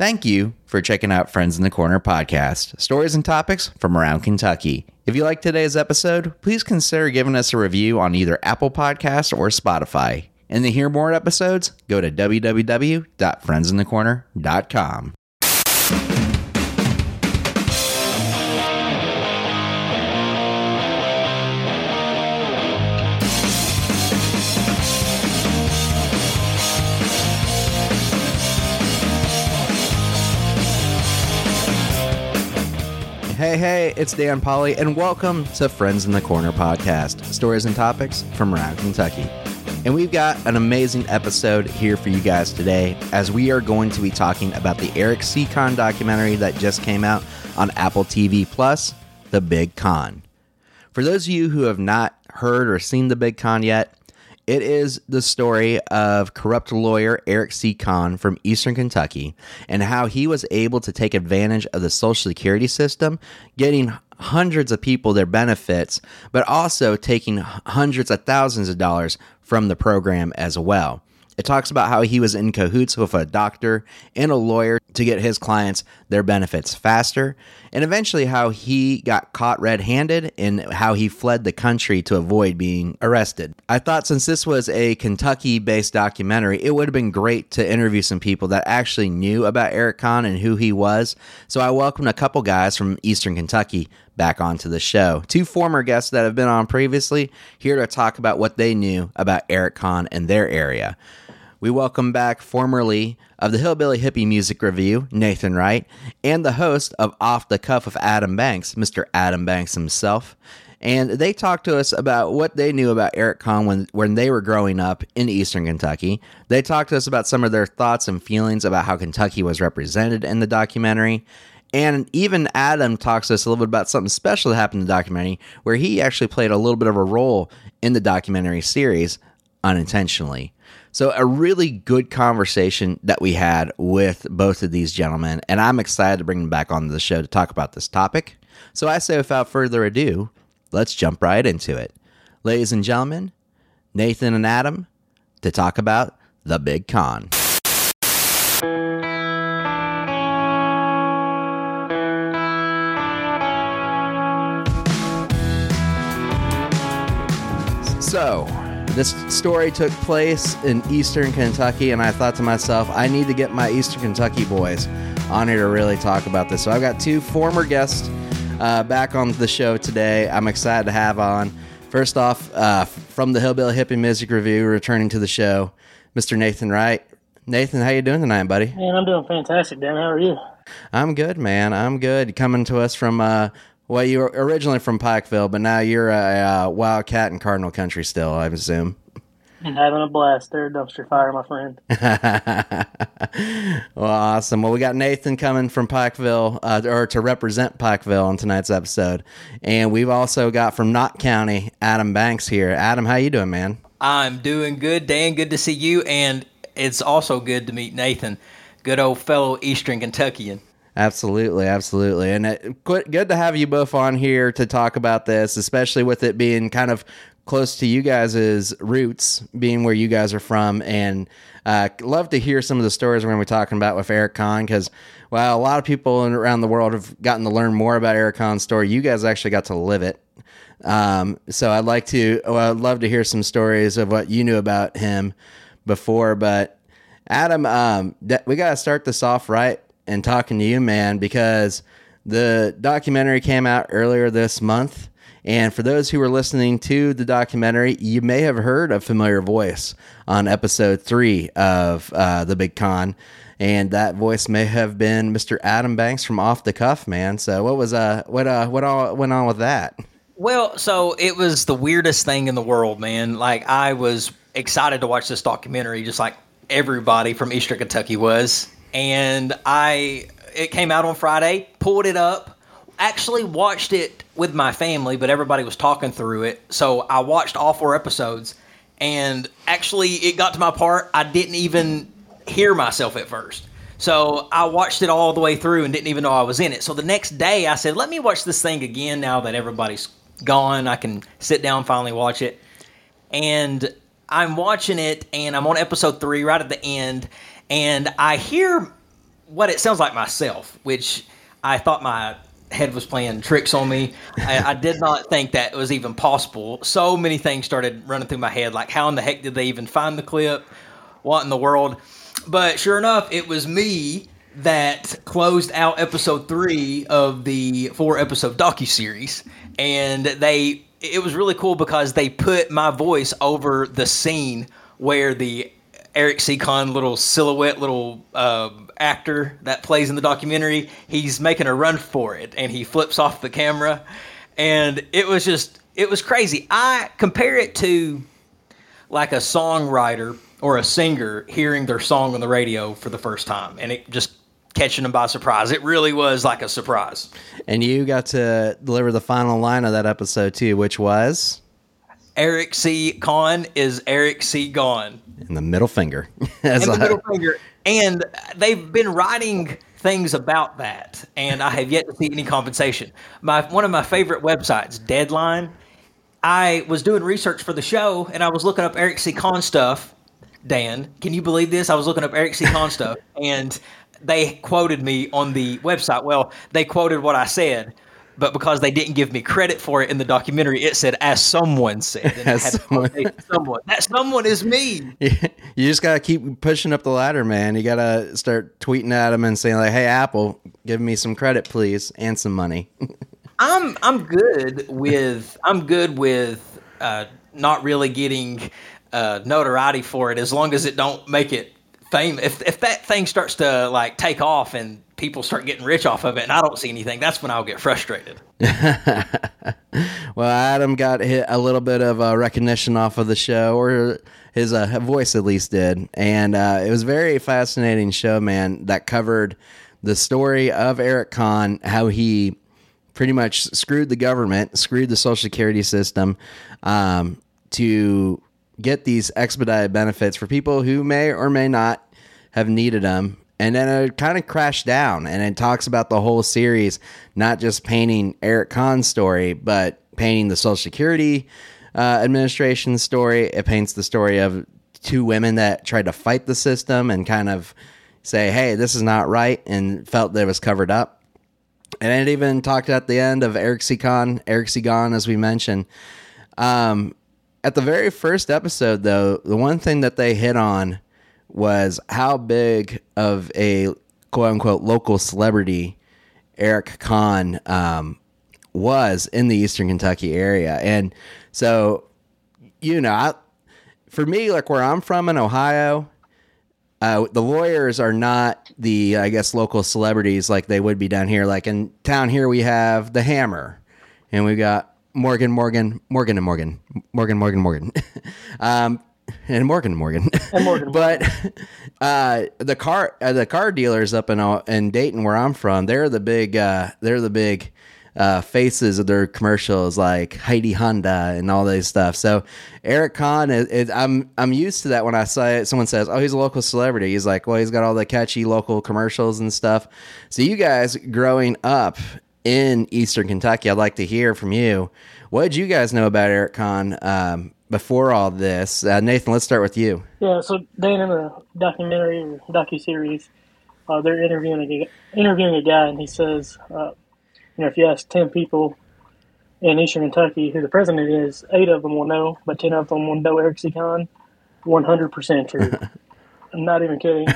Thank you for checking out Friends in the Corner podcast, stories and topics from around Kentucky. If you like today's episode, please consider giving us a review on either Apple Podcasts or Spotify. And to hear more episodes, go to www.friendsinthecorner.com. Hey, hey, it's Dan Polly, and welcome to Friends in the Corner podcast stories and topics from around Kentucky. And we've got an amazing episode here for you guys today as we are going to be talking about the Eric C. Conn documentary that just came out on Apple TV Plus, The Big Conn. For those of you who have not heard or seen The Big Conn yet, it is the story of corrupt lawyer Eric C. Conn from Eastern Kentucky and how he was able to take advantage of the Social Security system, getting hundreds of people their benefits, but also taking hundreds of thousands of dollars from the program as well. It talks about how he was in cahoots with a doctor and a lawyer to get his clients their benefits faster, and eventually how he got caught red handed and how he fled the country to avoid being arrested. I thought since this was a Kentucky based documentary, it would have been great to interview some people that actually knew about Eric Conn and who he was. So I welcomed a couple guys from Eastern Kentucky back onto the show. Two former guests that have been on previously here to talk about what they knew about Eric Conn and their area. We welcome back formerly of the Hillbilly Hippie Music Review, Nathan Wright, and the host of Off the Cuff with Adam Banks, Mr. Adam Banks himself. And they talked to us about what they knew about Eric Conn when, when they were growing up in Eastern Kentucky. They talked to us about some of their thoughts and feelings about how Kentucky was represented in the documentary. And even Adam talks to us a little bit about something special that happened in the documentary, where he actually played a little bit of a role in the documentary series unintentionally. So, a really good conversation that we had with both of these gentlemen, and I'm excited to bring them back on the show to talk about this topic. So, I say without further ado, let's jump right into it. Ladies and gentlemen, Nathan and Adam to talk about the Big Conn. So, this story took place in eastern Kentucky, and I thought to myself, I need to get my eastern Kentucky boys on here to really talk about this. So I've got two former guests uh, back on the show today. I'm excited to have on. First off, uh, from the Hillbilly Hippie Music Review, returning to the show, Mr. Nathan Wright. Nathan, how you doing tonight, buddy? Man, I'm doing fantastic, Dan. How are you? I'm good, man. I'm good. Coming to us from uh, well, you were originally from Pikeville, but now you're a, uh Wildcat in Cardinal country still, I assume. And having a blast there, dumpster fire, my friend. well, awesome. Well, we got Nathan coming from Pikeville, uh, or to represent Pikeville on tonight's episode, and we've also got from Knott County, Adam Banks here. Adam, how you doing, man? I'm doing good, Dan. Good to see you, and it's also good to meet Nathan, good old fellow Eastern Kentuckian. Absolutely, absolutely, and it, good to have you both on here to talk about this, especially with it being kind of close to you guys' roots, being where you guys are from, and uh, love to hear some of the stories we're going to be talking about with Eric Conn because, well, a lot of people around the world have gotten to learn more about Eric Conn's story. You guys actually got to live it. Um, so I'd like to, well, I'd love to hear some stories of what you knew about him before. But Adam, um, we got to start this off right and talking to you, man, because the documentary came out earlier this month. And for those who are listening to the documentary, you may have heard a familiar voice on episode three of uh, The Big Conn. And that voice may have been Mr. Adam Banks from Off the Cuff, man. So what was uh what uh what all went on with that? Well, so it was the weirdest thing in the world, man. Like I was excited to watch this documentary, just like everybody from Eastern Kentucky was and I it came out on Friday, pulled it up, actually watched it with my family, but everybody was talking through it. So I watched all four episodes and actually it got to my part I didn't even hear myself at first. So I watched it all the way through and didn't even know I was in it. So the next day I said, "Let me watch this thing again now that everybody's gone. I can sit down finally watch it." And I'm watching it and I'm on episode 3 right at the end and I hear what it sounds like myself, which I thought my head was playing tricks on me. I, I, did not think that was even possible. So many things started running through my head, like how in the heck did they even find the clip? What in the world? But sure enough, it was me that closed out episode three of the four episode docu series, and they it was really cool because they put my voice over the scene where the Eric C. Conn little silhouette, little uh, actor that plays in the documentary, he's making a run for it, and he flips off the camera, and it was just it was crazy. I compare it to like a songwriter or a singer hearing their song on the radio for the first time, and it just catching them by surprise. It really was like a surprise. And you got to deliver the final line of that episode too, which was Eric C. Conn is Eric C. Gone. In the middle finger. In the middle finger. And they've been writing things about that, and I have yet to see any compensation. My one of my favorite websites, Deadline. I was doing research for the show, and I was looking up Eric C. Conn stuff. Dan, can you believe this? I was looking up Eric C. Conn stuff, and they quoted me on the website. Well, they quoted what I said, but because they didn't give me credit for it in the documentary, it said as someone said. as someone. someone. That someone is me. You just gotta keep pushing up the ladder, man. You gotta start tweeting at them and saying like, "Hey, Apple, give me some credit, please, and some money." I'm I'm good with I'm good with uh, not really getting uh, notoriety for it as long as it don't make it fame if if that thing starts to like take off and people start getting rich off of it and I don't see anything, that's when I'll get frustrated. well, Adam got hit a little bit of uh, recognition off of the show, or his uh, voice at least did, and uh, it was a very fascinating show, man. That covered the story of Eric Conn, how he pretty much screwed the government, screwed the Social Security system, um, to get these expedited benefits for people who may or may not have needed them. And then it kind of crashed down and it talks about the whole series, not just painting Eric Conn's story, but painting the Social Security uh, Administration story. It paints the story of two women that tried to fight the system and kind of say, hey, this is not right, and felt that it was covered up. And it even talked at the end of Eric C. Eric C. As we mentioned. Um, at the very first episode, though, the one thing that they hit on was how big of a quote unquote local celebrity Eric Conn um, was in the Eastern Kentucky area. And so, you know, I, for me, like where I'm from in Ohio, uh, the lawyers are not the, I guess, local celebrities like they would be down here. Like in town here, we have the Hammer, and we've got Morgan, Morgan, Morgan, and Morgan, Morgan, Morgan, Morgan, um, and Morgan, Morgan, and Morgan. but uh, the car, uh, the car dealers up in uh, in Dayton, where I'm from, they're the big, uh, they're the big uh, faces of their commercials, like Heidi Honda and all this stuff. So Eric Conn, is, is, I'm I'm used to that when I say someone says, "Oh, he's a local celebrity." He's like, "Well, he's got all the catchy local commercials and stuff." So you guys growing up in Eastern Kentucky. I'd like to hear from you. What did you guys know about Eric Conn um, before all this? Uh, Nathan, let's start with you. Yeah, so Dan in the documentary or docu series, uh, they're interviewing a interviewing a guy, and he says, uh, you know, if you ask ten people in Eastern Kentucky who the president is, eight of them will know, but ten of them will know Eric C. One hundred percent true. I'm not even kidding.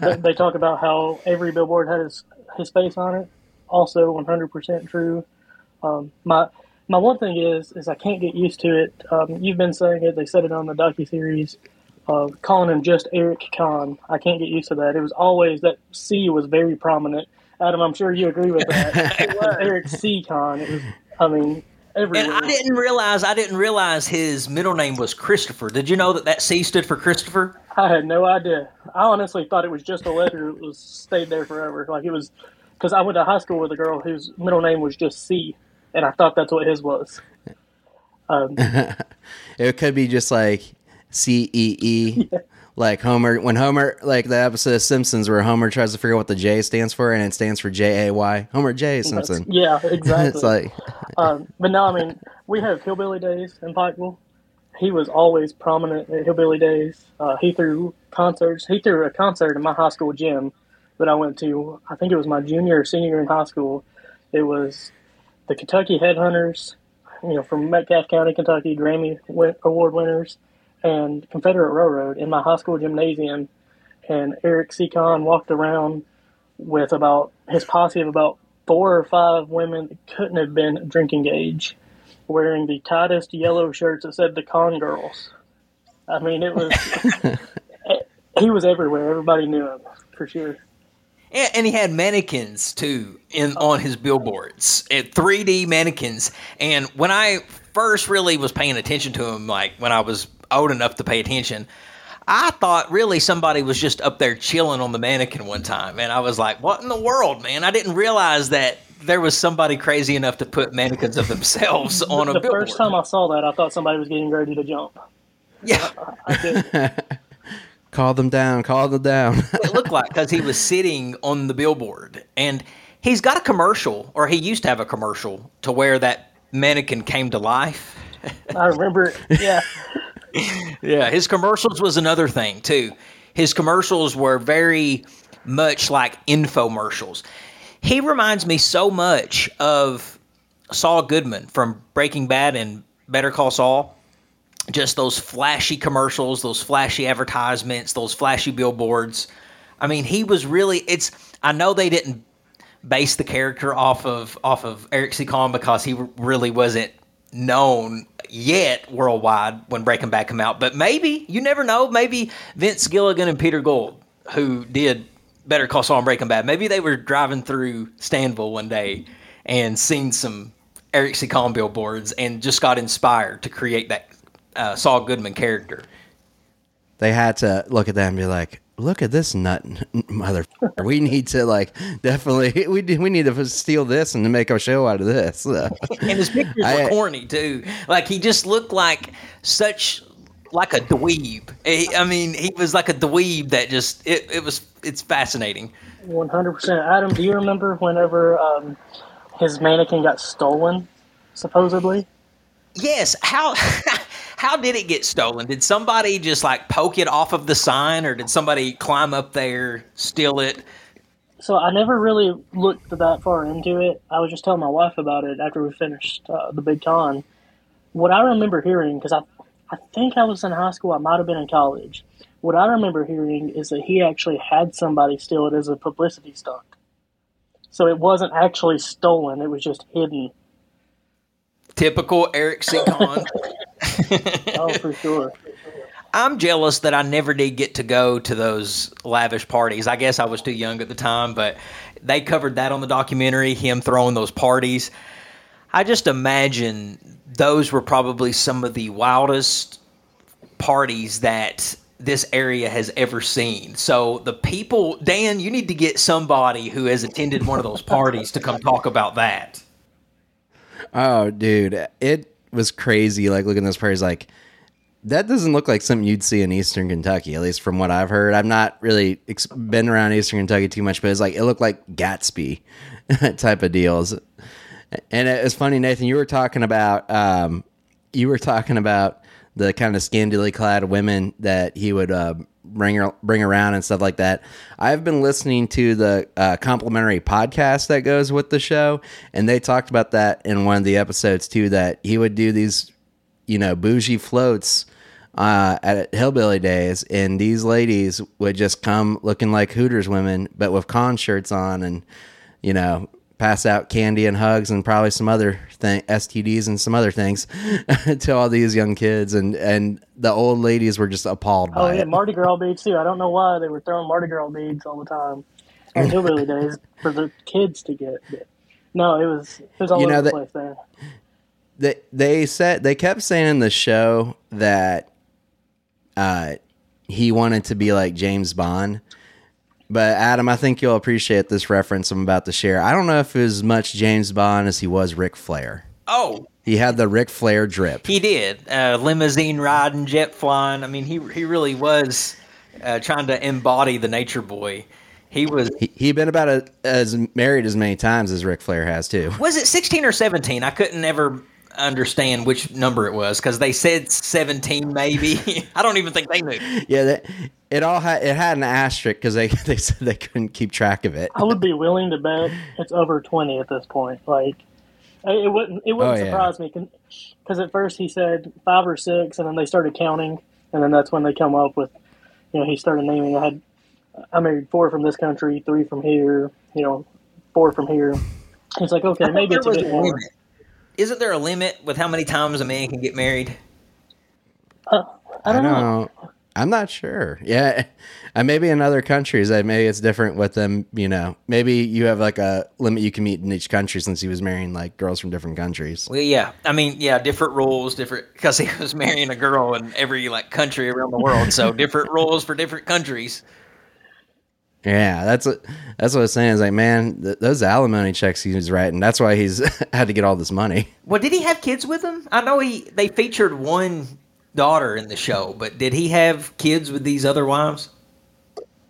they, they talk about how every billboard had his his face on it also 100% true. Um, my my one thing is is I can't get used to it. Um, you've been saying it. They said it on the docu series. Uh, calling him just Eric Conn. I can't get used to that. It was always that C was very prominent. Adam, I'm sure you agree with that. Eric C. Conn. It was. I mean, Everywhere. And I didn't realize I didn't realize his middle name was Christopher. Did you know that that C stood for Christopher? I had no idea. I honestly thought it was just a letter that was stayed there forever. Like it was because I went to high school with a girl whose middle name was just C, and I thought that's what his was. Um, it could be just like C E E, like Homer. When Homer, like the episode of Simpsons where Homer tries to figure out what the J stands for, and it stands for J A Y. Homer J Simpson. yeah, exactly. it's like, um, but no, I mean, we have Hillbilly Days in Pikeville. He was always prominent at Hillbilly Days. Uh, he threw concerts. He threw a concert in my high school gym that I went to. I think it was my junior or senior year in high school. It was the Kentucky Headhunters, you know, from Metcalfe County, Kentucky, Grammy Award winners, and Confederate Railroad in my high school gymnasium. And Eric C. Conn walked around with about his posse of about four or five women that couldn't have been drinking age, wearing the tightest yellow shirts that said the Conn Girls. I mean, it was. he was everywhere. Everybody knew him for sure. And, he had mannequins too in on his billboards, 3D mannequins. And when I first really was paying attention to him, like when I was old enough to pay attention, I thought really somebody was just up there chilling on the mannequin one time, and I was like, "What in the world, man?" I didn't realize that there was somebody crazy enough to put mannequins of themselves on the, a. The billboard. first time I saw that, I thought somebody was getting ready to jump. Yeah. call them down. Call them down. it looked like because he was sitting on the billboard, and he's got a commercial, or he used to have a commercial to where that mannequin came to life. I remember. Yeah. yeah, his commercials was another thing too. His commercials were very much like infomercials. He reminds me so much of Saul Goodman from Breaking Bad and Better Call Saul just those flashy commercials, those flashy advertisements, those flashy billboards. I mean, he was really it's I know they didn't base the character off of off of Eric C. Because he really wasn't known yet worldwide when Breaking Bad came out, but maybe you never know. Maybe Vince Gilligan and Peter Gould, who did Better Call Saul and Breaking Bad, maybe they were driving through Stanville one day and seen some Eric C. Conn billboards and just got inspired to create that uh, Saul Goodman character. They had to look at that and be like, "Look at this nut, mother. we need to like definitely we we need to steal this and to make a show out of this." and his pictures I, were corny too. Like he just looked like such like a dweeb. I mean, he was like a dweeb that just it, it was it's fascinating. One hundred percent, Adam. Do you remember whenever um, his mannequin got stolen, supposedly? Yes. How how did it get stolen? Did somebody just like poke it off of the sign, or did somebody climb up there, steal it? So I never really looked that far into it. I was just telling my wife about it after we finished uh, the Big Conn. What I remember hearing, because I, I think I was in high school, I might have been in college. What I remember hearing is that he actually had somebody steal it as a publicity stunt. So it wasn't actually stolen; it was just hidden Typical Eric C. Conn. oh, for sure. I'm jealous that I never did get to go to those lavish parties. I guess I was too young at the time, but they covered that on the documentary, him throwing those parties. I just imagine those were probably some of the wildest parties that this area has ever seen. So the people, Dan, you need to get somebody who has attended one of those parties to come talk about that. Oh, dude, it was crazy. Like looking at those prairies, like that doesn't look like something you'd see in Eastern Kentucky, at least from what I've heard. I've not really ex- been around Eastern Kentucky too much, but it's like it looked like Gatsby type of deals. And it was funny, Nathan. You were talking about um, you were talking about the kind of scantily clad women that he would uh, bring bring around and stuff like that. I've been listening to the uh, complimentary podcast that goes with the show, and they talked about that in one of the episodes too. That he would do these, you know, bougie floats uh, at Hillbilly Days, and these ladies would just come looking like Hooters women, but with con shirts on, and you know, pass out candy and hugs and probably some other thing STDs and some other things to all these young kids and and the old ladies were just appalled oh, by yeah, it. Mardi Gras beads too. I don't know why they were throwing Mardi Gras beads all the time on hillbilly days for the kids to get. But no, it was it was all you over know, the place there. They they said they kept saying in the show that uh he wanted to be like James Bond but Adam, I think you'll appreciate this reference I'm about to share. I don't know if as much James Bond as he was Ric Flair. Oh, he had the Ric Flair drip. He did uh, limousine riding, jet flying. I mean, he he really was uh, trying to embody the Nature Boy. He was. He had been about a, as married as many times as Ric Flair has too. Was it sixteen or seventeen? I couldn't ever understand which number it was because they said 17 maybe. I don't even think they knew. Yeah, that, it all had it had an asterisk because they they said they couldn't keep track of it. I would be willing to bet it's over twenty at this point. Like it wouldn't it wouldn't Oh, yeah. surprise me because at first he said five or six, and then they started counting, and then that's when they come up with, you know, he started naming. I had I married four from this country, three from here, you know, four from here. It's like okay, maybe it's a bit more. Limit. Isn't there a limit with how many times a man can get married? Uh, I don't know. I'm not sure. Yeah, uh, maybe in other countries, maybe it's different with them. You know, maybe you have like a limit you can meet in each country since he was marrying like girls from different countries. Well, yeah. I mean, yeah, different rules, different because he was marrying a girl in every like country around the world, so different rules for different countries. Yeah, that's what that's what I was saying. Is like, man, th- those alimony checks he was writing. That's why he's had to get all this money. Well, did he have kids with him? I know he they featured one daughter in the show, but did he have kids with these other wives?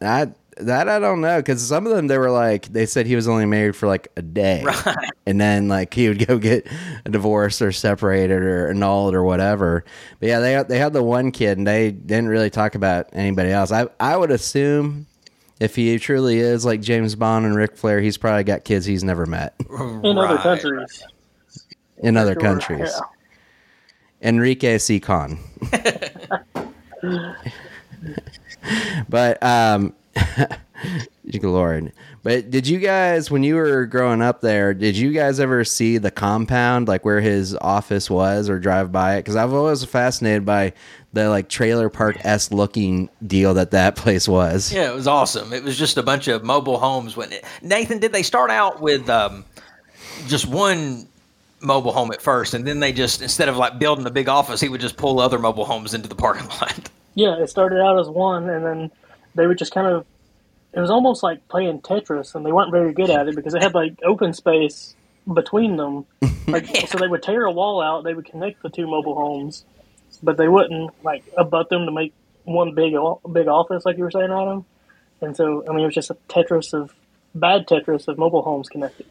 I that I don't know because some of them they were like they said he was only married for like a day, Right. and then like he would go get a divorce or separated or annulled or whatever. But yeah, they they had the one kid and they didn't really talk about anybody else. I I would assume if he truly is like James Bond and Ric Flair, he's probably got kids he's never met In other countries, in other Sure, countries. yeah. Enrique C. Conn. but um good lord. But did you guys when you were growing up there, did you guys ever see the compound like where his office was or drive by it? Cuz I've always fascinated by the like trailer park s looking deal that that place was. Yeah, it was awesome. It was just a bunch of mobile homes. When Nathan, did they start out with um, just one mobile home at first, and then they just instead of like building a big office, he would just pull other mobile homes into the parking lot. Yeah, it started out as one, and then they would just kind of. It was almost like playing Tetris, and they weren't very good at it because they had like open space between them. Like, so they would tear a wall out, they would connect the two mobile homes, but they wouldn't like abut them to make one big big office, like you were saying, Adam. And so, I mean, it was just a Tetris of bad Tetris of mobile homes connected.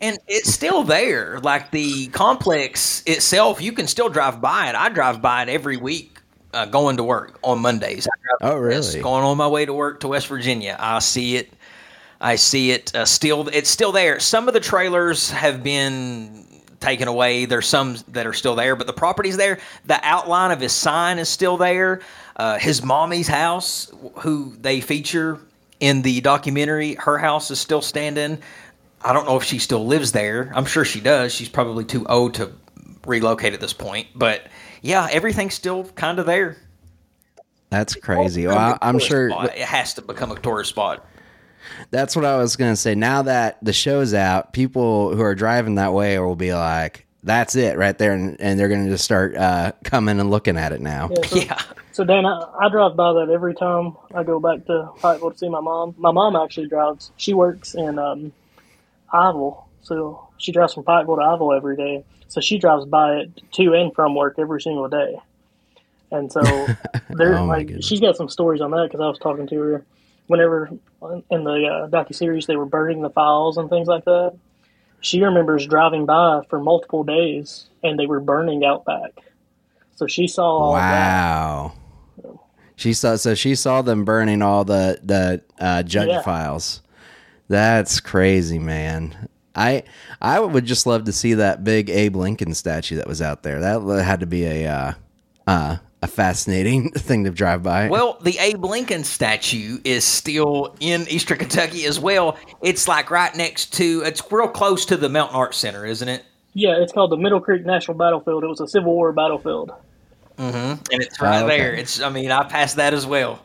And it's still there. Like the complex itself, you can still drive by it. I drive by it every week uh, going to work on Mondays. Oh, really? going on my way to work to West Virginia. I see it. I see it uh, still. It's still there. Some of the trailers have been taken away. There's some that are still there, but the property's there. The outline of his sign is still there. Uh, his mommy's house, who they feature in the documentary, her house is still standing. I don't know if she still lives there. I'm sure she does. She's probably too old to relocate at this point. But yeah, everything's still kind of there. That's crazy. Well, I- I'm sure spot. it has to become a tourist spot. That's what I was gonna say. Now that the show's out, people who are driving that way will be like, "That's it right there," and, and they're gonna just start uh, coming and looking at it now. Yeah, so, Yeah. So Dan, I, I drive by that every time I go back to Pikeville to see my mom. My mom actually drives. She works in um, Ivel, so she drives from Pikeville to Ivel every day. So she drives by it to and from work every single day. And so there, Oh, like, goodness. she's got some stories on that because I was talking to her whenever in the uh, docu series they were burning the files and things like that. She remembers driving by for multiple days and they were burning out back. So she saw all of that. Wow. She saw so she saw them burning all the the uh, judge Yeah. files. That's crazy, man. I I would just love to see that big Abe Lincoln statue that was out there. That had to be a uh, uh, a fascinating thing to drive by. Well, the Abe Lincoln statue is still in Eastern Kentucky as well. It's like right next to, it's real close to the Mountain Arts Center, isn't it? Yeah, it's called the Middle Creek National Battlefield. It was a Civil War battlefield. Mm-hmm. And it's right Oh, okay. there. It's, I mean, I passed that as well.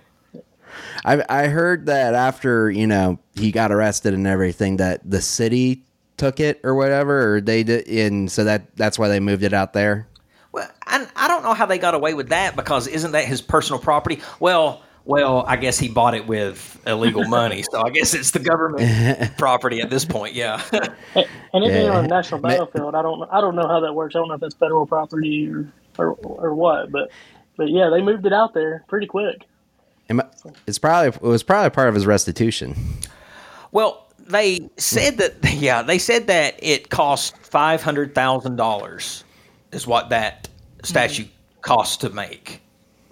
I I heard that after you know he got arrested and everything that the city took it or whatever or they did and so that that's why they moved it out there. Well, I, I don't know how they got away with that because isn't that his personal property? Well, well, I guess he bought it with illegal money, so I guess it's the government property at this point. Yeah, And and it being Yeah. on a national battlefield, I don't I don't know how that works. I don't know if that's federal property or or, or what, but but yeah, they moved it out there pretty quick. It's probably it was probably part of his restitution. Well, they said that yeah, they said that it cost five hundred thousand dollars is what that statue cost to make.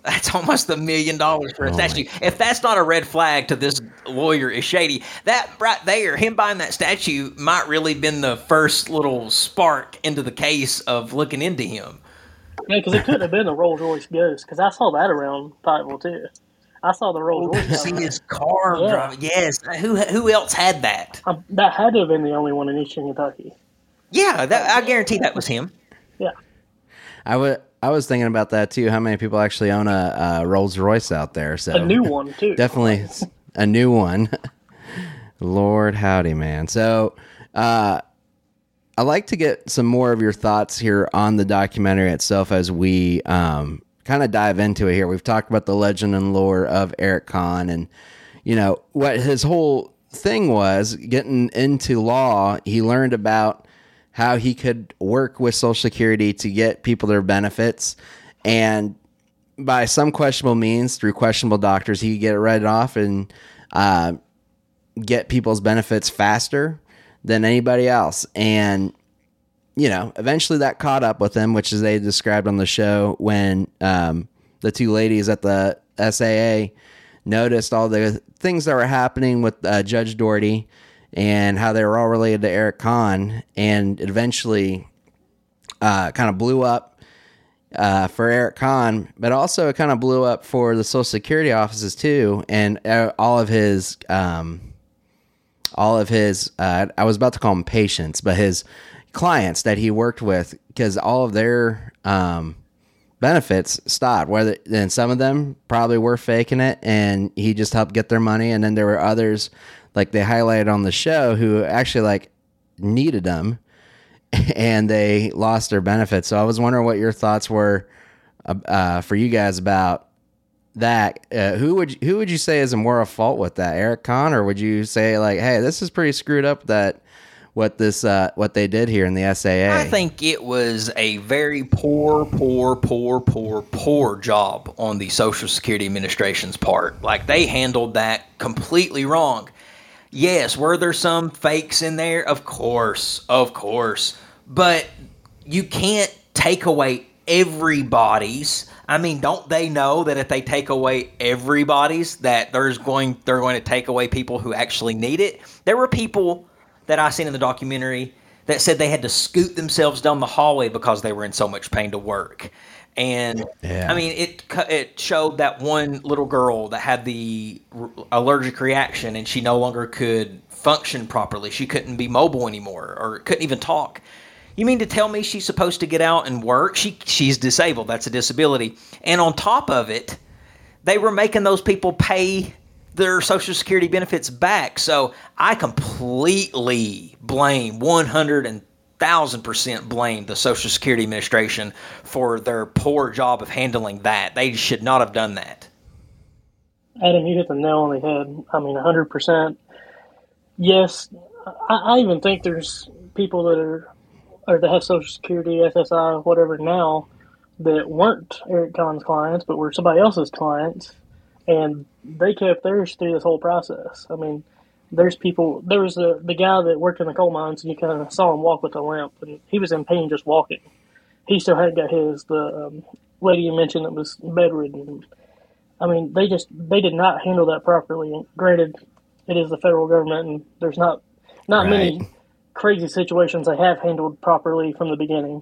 That's almost a million dollars for a Oh statue. If that's not a red flag to this lawyer is shady, that right there, him buying that statue might really been the first little spark into the case of looking into him. Yeah, because it couldn't have been the Rolls Royce Ghost, because I saw that around Pikeville too. I saw the Rolls Royce. See his car Yeah. driving. Yes. Who who else had that? Um, that had to have been the only one in Eastern Kentucky. Yeah, that, I guarantee that was him. I would. I was thinking about that too. How many people actually own a, a Rolls Royce out there? So a new one too. definitely a new one. Lord howdy, man. So, uh, I like to get some more of your thoughts here on the documentary itself as we um, kind of dive into it here. We've talked about the legend and lore of Eric Conn and, you know, what his whole thing was getting into law. He learned about how he could work with Social Security to get people their benefits. And by some questionable means, through questionable doctors, he could get it read off and uh, get people's benefits faster than anybody else. And, you know, eventually that caught up with him, which is they described on the show when um, the two ladies at the SAA noticed all the things that were happening with uh, Judge Daugherty and how they were all related to Eric Conn. And eventually uh, kind of blew up uh, for Eric Conn, but also it kind of blew up for the Social Security offices too, and uh, all of his, um, all of his. Uh, I was about to call them patients, but his clients that he worked with, because all of their um, benefits stopped. Whether then some of them probably were faking it, and he just helped get their money, and then there were others like they highlighted on the show who actually like needed them and they lost their benefits. So I was wondering what your thoughts were uh, uh, for you guys about that. Uh, who would who would you say is more at fault with that, Eric Conn, or would you say like, hey, this is pretty screwed up that what this uh, what they did here in the SAA? I think it was a very poor, poor, poor, poor, poor job on the Social Security Administration's part. Like they handled that completely wrong. Yes, were there some fakes in there? Of course, of course. But you can't take away everybody's. I mean, don't they know that if they take away everybody's that there's going they're going to take away people who actually need it? There were people that I seen in the documentary that said they had to scoot themselves down the hallway because they were in so much pain to work. And Yeah. I mean, it it showed that one little girl that had the allergic reaction, and she no longer could function properly. She couldn't be mobile anymore, or couldn't even talk. You mean to tell me she's supposed to get out and work? She she's disabled. That's a disability. And on top of it, they were making those people pay their social security benefits back. So I completely blame 100 and thousand percent blame the Social Security Administration for their poor job of handling that. They should not have done that. Adam, you hit the nail on the head. I mean, 100%. Yes, I, I even think there's people that are, or that have Social Security, SSI, whatever now, that weren't Eric Conn's clients, but were somebody else's clients, and they kept theirs through this whole process. I mean, there's people, there was the, the guy that worked in the coal mines, and you kind of saw him walk with a limp, and he was in pain just walking. He still hadn't got his. The um, lady you mentioned that was bedridden. I mean, they just they did not handle that properly. And granted, it is the federal government, and there's not not many crazy situations they have handled properly from the beginning.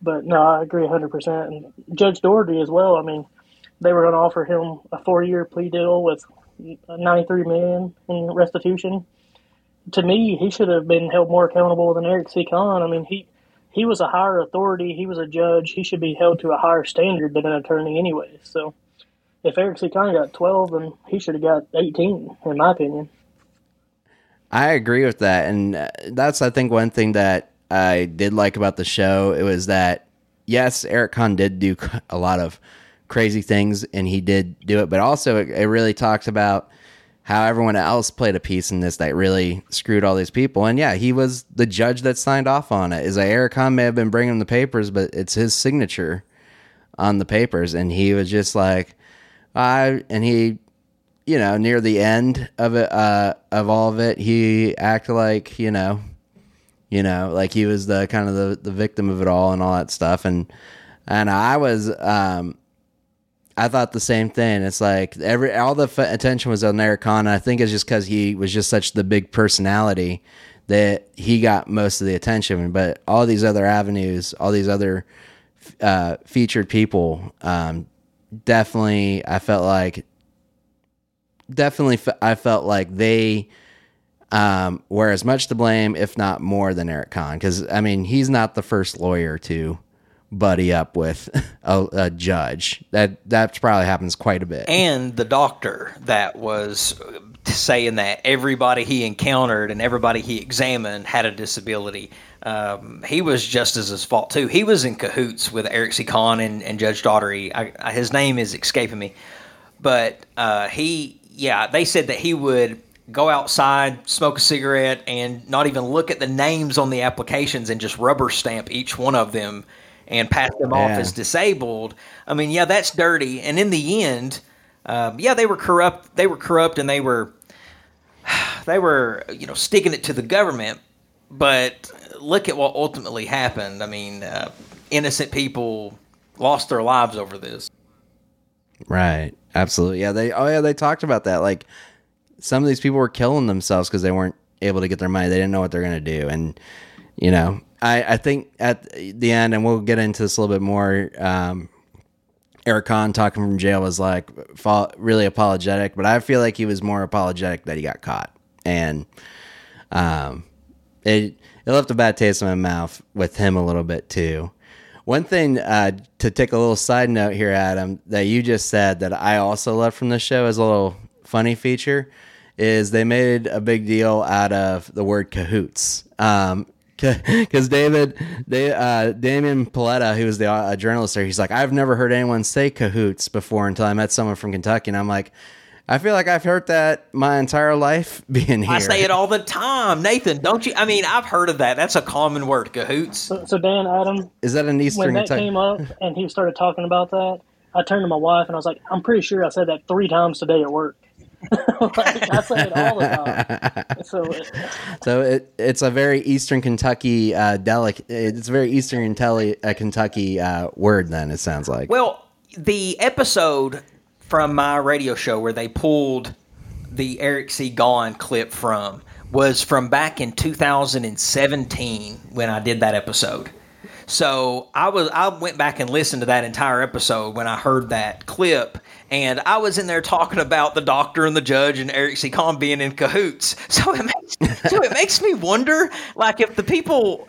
But no, I agree 100%. And Judge Daugherty as well. I mean, they were going to offer him a four-year plea deal with 93 million in restitution. To me, he should have been held more accountable than Eric C. Conn. I mean, he he was a higher authority. He was a judge. He should be held to a higher standard than an attorney, anyway. So, if Eric C. Conn got 12, then he should have got 18, in my opinion. I agree with that, and uh, that's I think one thing that I did like about the show. It was that yes, Eric Conn did do a lot of crazy things, and he did do it, but also it, it really talks about how everyone else played a piece in this that really screwed all these people. And yeah, he was the judge that signed off on it. Is that Eric Conn may have been bringing the papers, but it's his signature on the papers, and he was just like, I and he you know, near the end of it, uh, of all of it, he acted like you know, you know, like he was the kind of the the victim of it all and all that stuff, and and I was, um, I thought the same thing. It's like every all the f- attention was on Eric Conn. I think it's just because he was just such the big personality that he got most of the attention. But all these other avenues, all these other uh, featured people, um, definitely, I felt like, definitely, f- I felt like they um, were as much to blame, if not more, than Eric Conn. Because I mean, he's not the first lawyer to buddy up with a, a judge. That that probably happens quite a bit. and the doctor that was saying that everybody he encountered and everybody he examined had a disability. Um, he was just as his fault too. He was in cahoots with Eric C. Conn and, and Judge Daugherty. I, I, his name is escaping me, but uh, he, yeah, they said that he would go outside, smoke a cigarette, and not even look at the names on the applications and just rubber stamp each one of them and pass them off as disabled. I mean, yeah, that's dirty. And in the end, um, yeah, they were corrupt. They were corrupt, and they were they were you know sticking it to the government. But look at what ultimately happened. I mean, uh, innocent people lost their lives over this. Right. Absolutely. Yeah. They. Oh yeah. They talked about that. Like some of these people were killing themselves because they weren't able to get their money. They didn't know what they're gonna do, and you know, I I think at the end, and we'll get into this a little bit more. Um, Eric Conn talking from jail was like really apologetic, but I feel like he was more apologetic that he got caught, and um, it it left a bad taste in my mouth with him a little bit too. One thing uh, to take a little side note here, Adam, that you just said that I also love from the show as a little funny feature is they made a big deal out of the word cahoots. Um, because David, they, uh, Damien Paletta, who was the uh, journalist there, he's like, I've never heard anyone say cahoots before until I met someone from Kentucky, and I'm like, I feel like I've heard that my entire life being here. I say it all the time, Nathan. Don't you? I mean, I've heard of that. That's a common word, cahoots. So, so Dan, Adam, Is that an Eastern when that Kentucky? came up and he started talking about that, I turned to my wife and I was like, I'm pretty sure I said that three times today at work. like, I say it all the time. So it, So it, it's a very Eastern Kentucky uh, delic. It's a very Eastern Intelli- uh, Kentucky uh, word. Then it sounds like. Well, the episode from my radio show where they pulled the Eric C. Gone clip from was from back in 2017 when I did that episode. So I was I went back and listened to that entire episode when I heard that clip, and I was in there talking about the doctor and the judge and Eric C. Conn being in cahoots. So it makes so it makes me wonder, like if the people,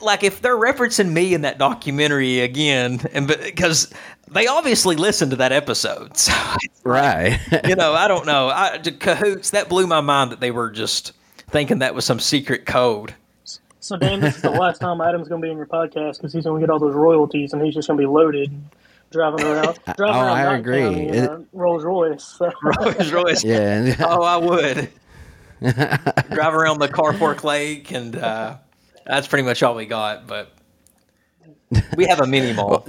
like if they're referencing me in that documentary again, and because they obviously listened to that episode, so right. you know I don't know. I, the cahoots that blew my mind that they were just thinking that was some secret code. so Dan, this is the last time Adam's going to be in your podcast because he's going to get all those royalties and he's just going to be loaded driving around. Driving Oh, around I agree. County It- a Rolls Royce. So. Rolls Royce. yeah. Oh, I would. Drive around the Carr Fork Lake, and uh, that's pretty much all we got. But we have a mini mall.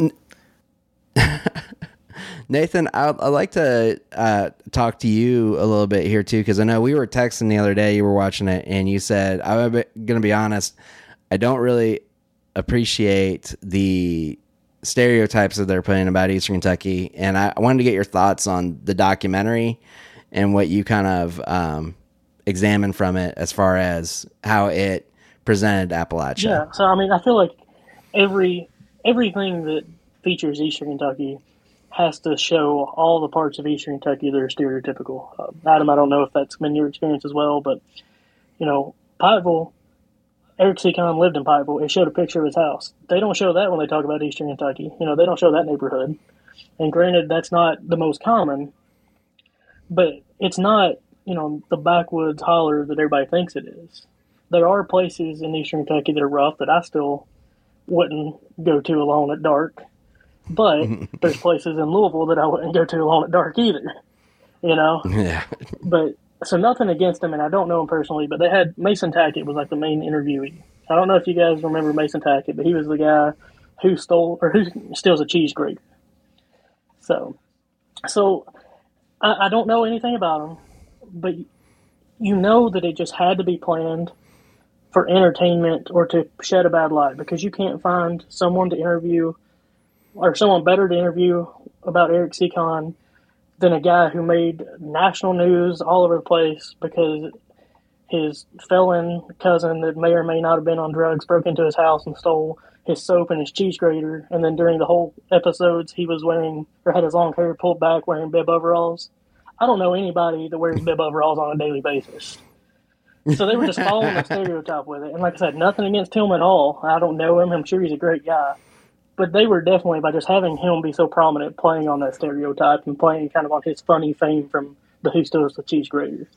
Nathan, I, I'd like to uh, talk to you a little bit here too, because I know we were texting the other day. You were watching it, and you said, "I'm going to be honest. I don't really appreciate the stereotypes that they're putting about Eastern Kentucky, and I, wanted to get your thoughts on the documentary and what you kind of um, examined from it as far as how it presented Appalachia. Yeah, so I mean, I feel like every everything that features Eastern Kentucky has to show all the parts of Eastern Kentucky that are stereotypical. Uh, Adam, I don't know if that's been your experience as well, but you know, Pikeville. Eric C. Conn lived in Pikeville. It showed a picture of his house. They don't show that when they talk about Eastern Kentucky. You know, they don't show that neighborhood. And granted, that's not the most common, but it's not you know the backwoods holler that everybody thinks it is there are places in eastern Kentucky that are rough that I still wouldn't go to alone at dark. But there's places in Louisville that I wouldn't go to alone at dark either. You know? Yeah. But so nothing against him and I don't know him personally, but they had Mason Tackett was like the main interviewee. I don't know if you guys remember Mason Tackett, but he was the guy who stole or who steals a cheese grater. So so I, I don't know anything about him, but you know that it just had to be planned for entertainment or to shed a bad light because you can't find someone to interview or someone better to interview about Eric C. Conn than a guy who made national news all over the place because his felon cousin that may or may not have been on drugs broke into his house and stole his soap and his cheese grater. And then during the whole episodes, he was wearing or had his long hair pulled back, wearing bib overalls. I don't know anybody that wears bib overalls on a daily basis. So they were just following the stereotype with it. And like I said, nothing against him at all. I don't know him. I'm sure he's a great guy. But they were definitely by just having him be so prominent, playing on that stereotype and playing kind of on his funny fame from the Who Steals the Cheese Grater.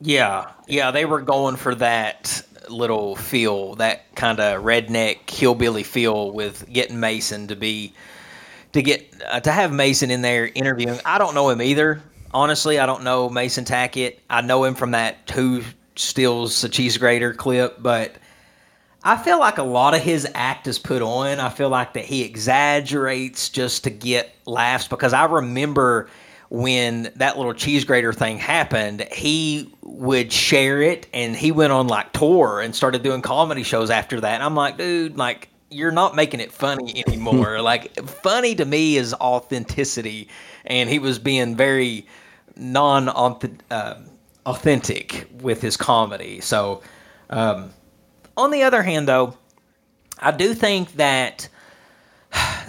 Yeah, yeah, they were going for that little feel, that kind of redneck hillbilly feel with getting Mason to be to get uh, to have Mason in there interviewing. I don't know him either. Honestly, I don't know Mason Tackett. I know him from that Who Steals the Cheese Grater clip, but I feel like a lot of his act is put on. I feel like that he exaggerates just to get laughs because I remember when that little cheese grater thing happened, he would share it and he went on like tour and started doing comedy shows after that. And I'm like, dude, like you're not making it funny anymore. like funny to me is authenticity, and he was being very non uh, authentic with his comedy. So, um, on the other hand, though, I do think that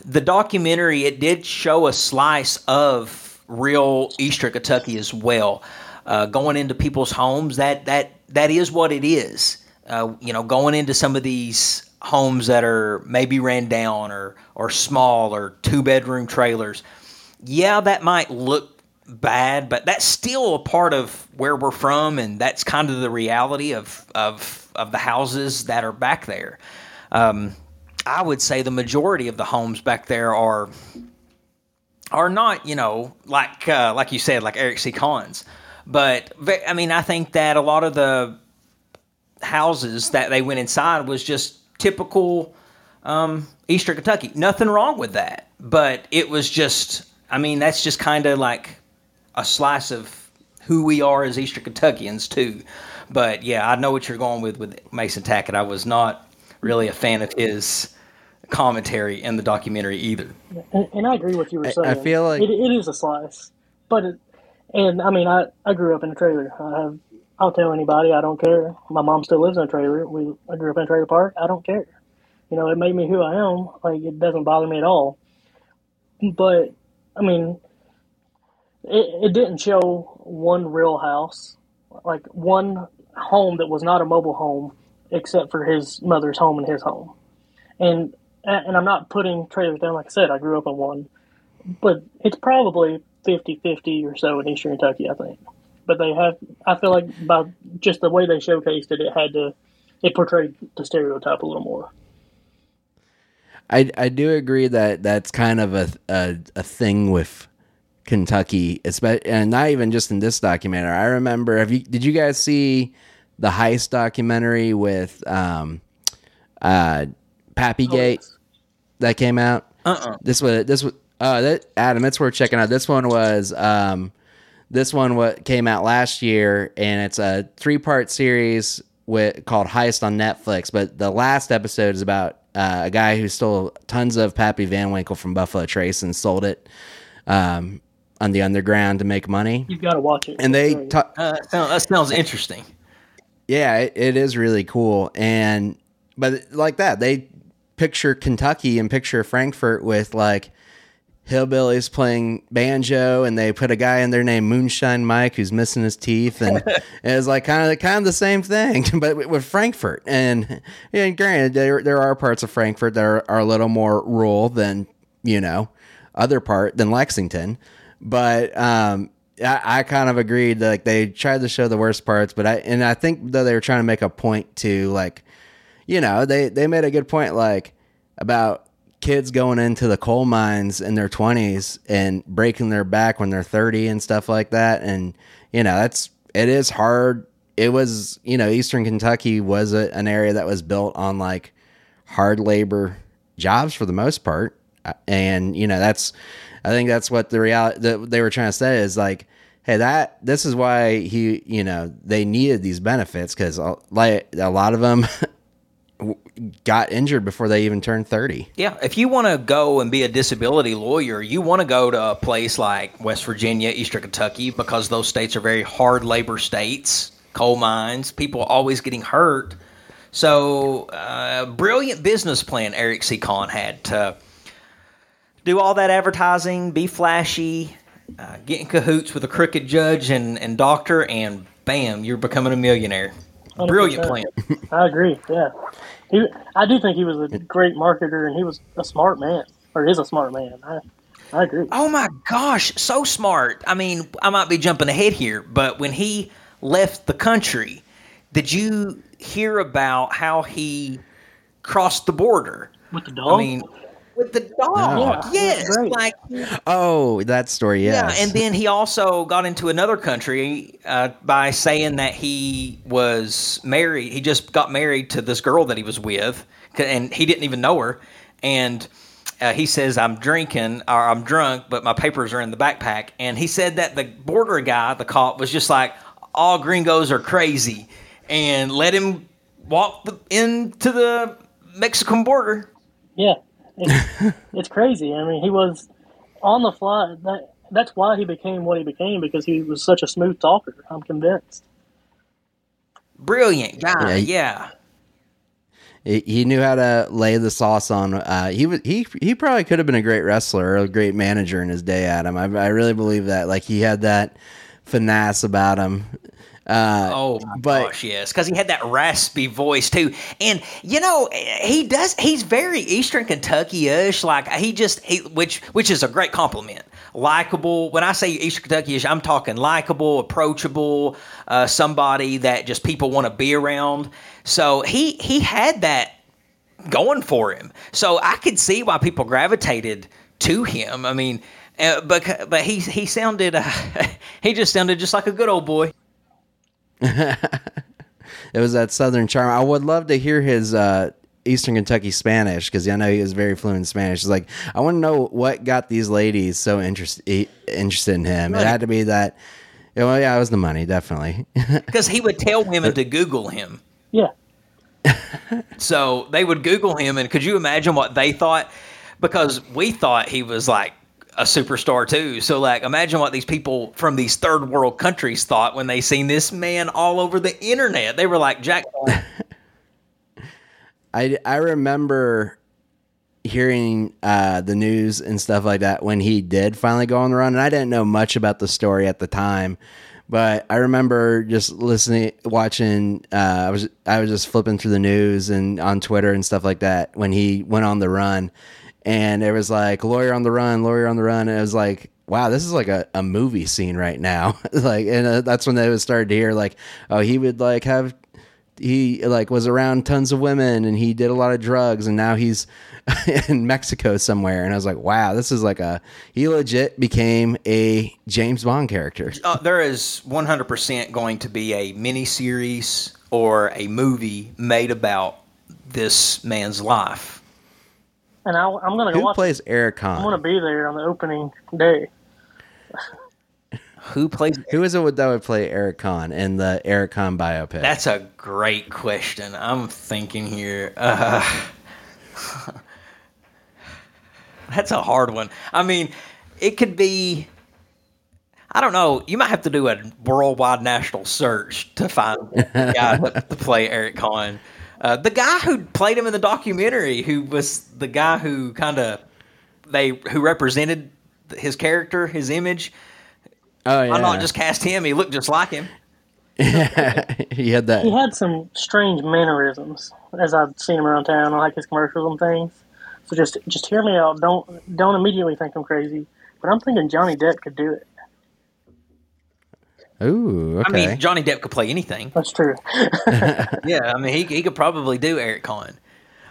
the documentary it did show a slice of real Eastern Kentucky as well. Uh, going into people's homes, that that that is what it is. Uh, you know, going into some of these homes that are maybe ran down or or small or two bedroom trailers. Yeah, that might look bad, but that's still a part of where we're from, and that's kind of the reality of of of the houses that are back there. Um, I would say the majority of the homes back there are are not, you know, like uh, like you said, like Eric C. Conn's. But I mean, I think that a lot of the houses that they went inside was just typical um, Eastern Kentucky. Nothing wrong with that, but it was just. I mean, that's just kind of like a slice of who we are as Eastern Kentuckians too. But yeah, I know what you're going with with Mason Tackett. I was not really a fan of his commentary in the documentary either. And, and I agree with you were saying. I feel like it, it is a slice, but it, and I mean, I, I grew up in a trailer. I have, I'll tell anybody, I don't care. My mom still lives in a trailer. We, I grew up in a trailer park. I don't care. You know, it made me who I am. Like, it doesn't bother me at all. But, I mean, it, it didn't show one real house, like one home that was not a mobile home, except for his mother's home and his home. And and I'm not putting trailers down. Like I said, I grew up in one, but it's probably 50-50 or so in Eastern Kentucky, I think. But they have, I feel like by just the way they showcased it, it had to, it portrayed the stereotype a little more. I I do agree that that's kind of a a, a thing with Kentucky, especially, and not even just in this documentary. I remember, have you did you guys see the heist documentary with um uh Pappy Gate oh, that came out? Uh uh-uh. uh This was this was uh that Adam. That's worth checking out. This one was um this one what came out last year, and it's a three part series with called Heist on Netflix. But the last episode is about uh, a guy who stole tons of Pappy Van Winkle from Buffalo Trace and sold it. Um, on the underground to make money. You've got to watch it. And they ta- uh, that sounds interesting. Yeah, it, it is really cool. And but like that, they picture Kentucky and picture Frankfurt with like hillbillies playing banjo and they put a guy in there named Moonshine Mike who's missing his teeth and it's like kind of kind of the same thing but with Frankfurt and yeah granted there there are parts of Frankfurt that are, are a little more rural than you know other part than Lexington but um I, I kind of agreed like they tried to show the worst parts but I and I think though they were trying to make a point to like you know, they they made a good point like about kids going into the coal mines in their 20s and breaking their back when they're 30 and stuff like that and you know, that's it is hard. It was, you know, Eastern Kentucky was a, an area that was built on like hard labor jobs for the most part. Uh, and you know that's I think that's what the reality that they were trying to say is like hey that this is why he you know they needed these benefits because like a lot of them got injured before they even turned 30 yeah if you want to go and be a disability lawyer you want to go to a place like west virginia eastern kentucky because those states are very hard labor states coal mines people always getting hurt. So uh, brilliant business plan eric c. Conn had to do all that advertising be flashy uh, get in cahoots with a crooked judge and, and doctor and bam you're becoming a millionaire 100%. Brilliant plan. I agree. Yeah, he. I do think he was a great marketer, and he was a smart man, or is a smart man. I, I agree. Oh my gosh, so smart. I mean, I might be jumping ahead here, but when he left the country, did you hear about how he crossed the border with the dog? I mean, with the dog. Yeah, yes, like oh, that story. Yes. Yeah, and then he also got into another country uh, by saying that he was married. He just got married to this girl that he was with, and he didn't even know her. And uh, he says, "I'm drinking or I'm drunk, but my papers are in the backpack." And he said that the border guy, the cop, was just like, "All gringos are crazy," and let him walk the, into the Mexican border. Yeah, it's, it's crazy. I mean, he was on the fly. That that's why he became what he became because he was such a smooth talker. I'm convinced. Brilliant guy. Yeah. yeah. He knew how to lay the sauce on. Uh, he was he he probably could have been a great wrestler or a great manager in his day. Adam, I, I really believe that. Like he had that finesse about him. Uh, oh but, gosh, yes, because he had that raspy voice too, and you know he does. He's very Eastern Kentucky-ish. Like he just he, which which is a great compliment. Likable. When I say Eastern Kentucky-ish, I'm talking likable, approachable, uh, somebody that just people want to be around. So he he had that going for him. So I could see why people gravitated to him. I mean, uh, but but he he sounded uh, he just sounded just like a good old boy. it was that southern charm. I would love to hear his uh, Eastern Kentucky Spanish because I know he was very fluent in Spanish. It's like I want to know what got these ladies so interested interested in him. It had to be that. Well, yeah, it was the money, definitely. Because he would tell women to Google him. Yeah. so they would Google him, and could you imagine what they thought? Because we thought he was like a superstar too. So like imagine what these people from these third world countries thought when they seen this man all over the internet. They were like Jack I I remember hearing uh, the news and stuff like that when he did finally go on the run and I didn't know much about the story at the time. But I remember just listening, watching. Uh, I was I was just flipping through the news and on Twitter and stuff like that when he went on the run, and it was like lawyer on the run, lawyer on the run, and it was like, wow, this is like a, a movie scene right now. like, and uh, that's when they started to hear like, oh, he would like have he like was around tons of women and he did a lot of drugs and now he's in Mexico somewhere and I was like wow this is like a he legit became a James Bond character. Uh, there is 100% going to be a mini series or a movie made about this man's life and I, am gonna go Who watch plays it. Eric Conn? I'm gonna be there on the opening day. Who plays? Who is it that would play Eric Conn in the Eric Conn biopic? That's a great question. I'm thinking here. Uh, that's a hard one. I mean, it could be. I don't know. You might have to do a worldwide national search to find the guy to play Eric Conn. Uh, the guy who played him in the documentary, who was the guy who kind of they who represented his character, his image. Oh yeah. Why not just cast him? He looked just like him. he had that. He had some strange mannerisms as I've seen him around town. I like his commercials and things. So just just hear me out. Don't don't immediately think I'm crazy, but I'm thinking Johnny Depp could do it. Ooh, okay. I mean, Johnny Depp could play anything. That's true. yeah, I mean, he he could probably do Eric Conn.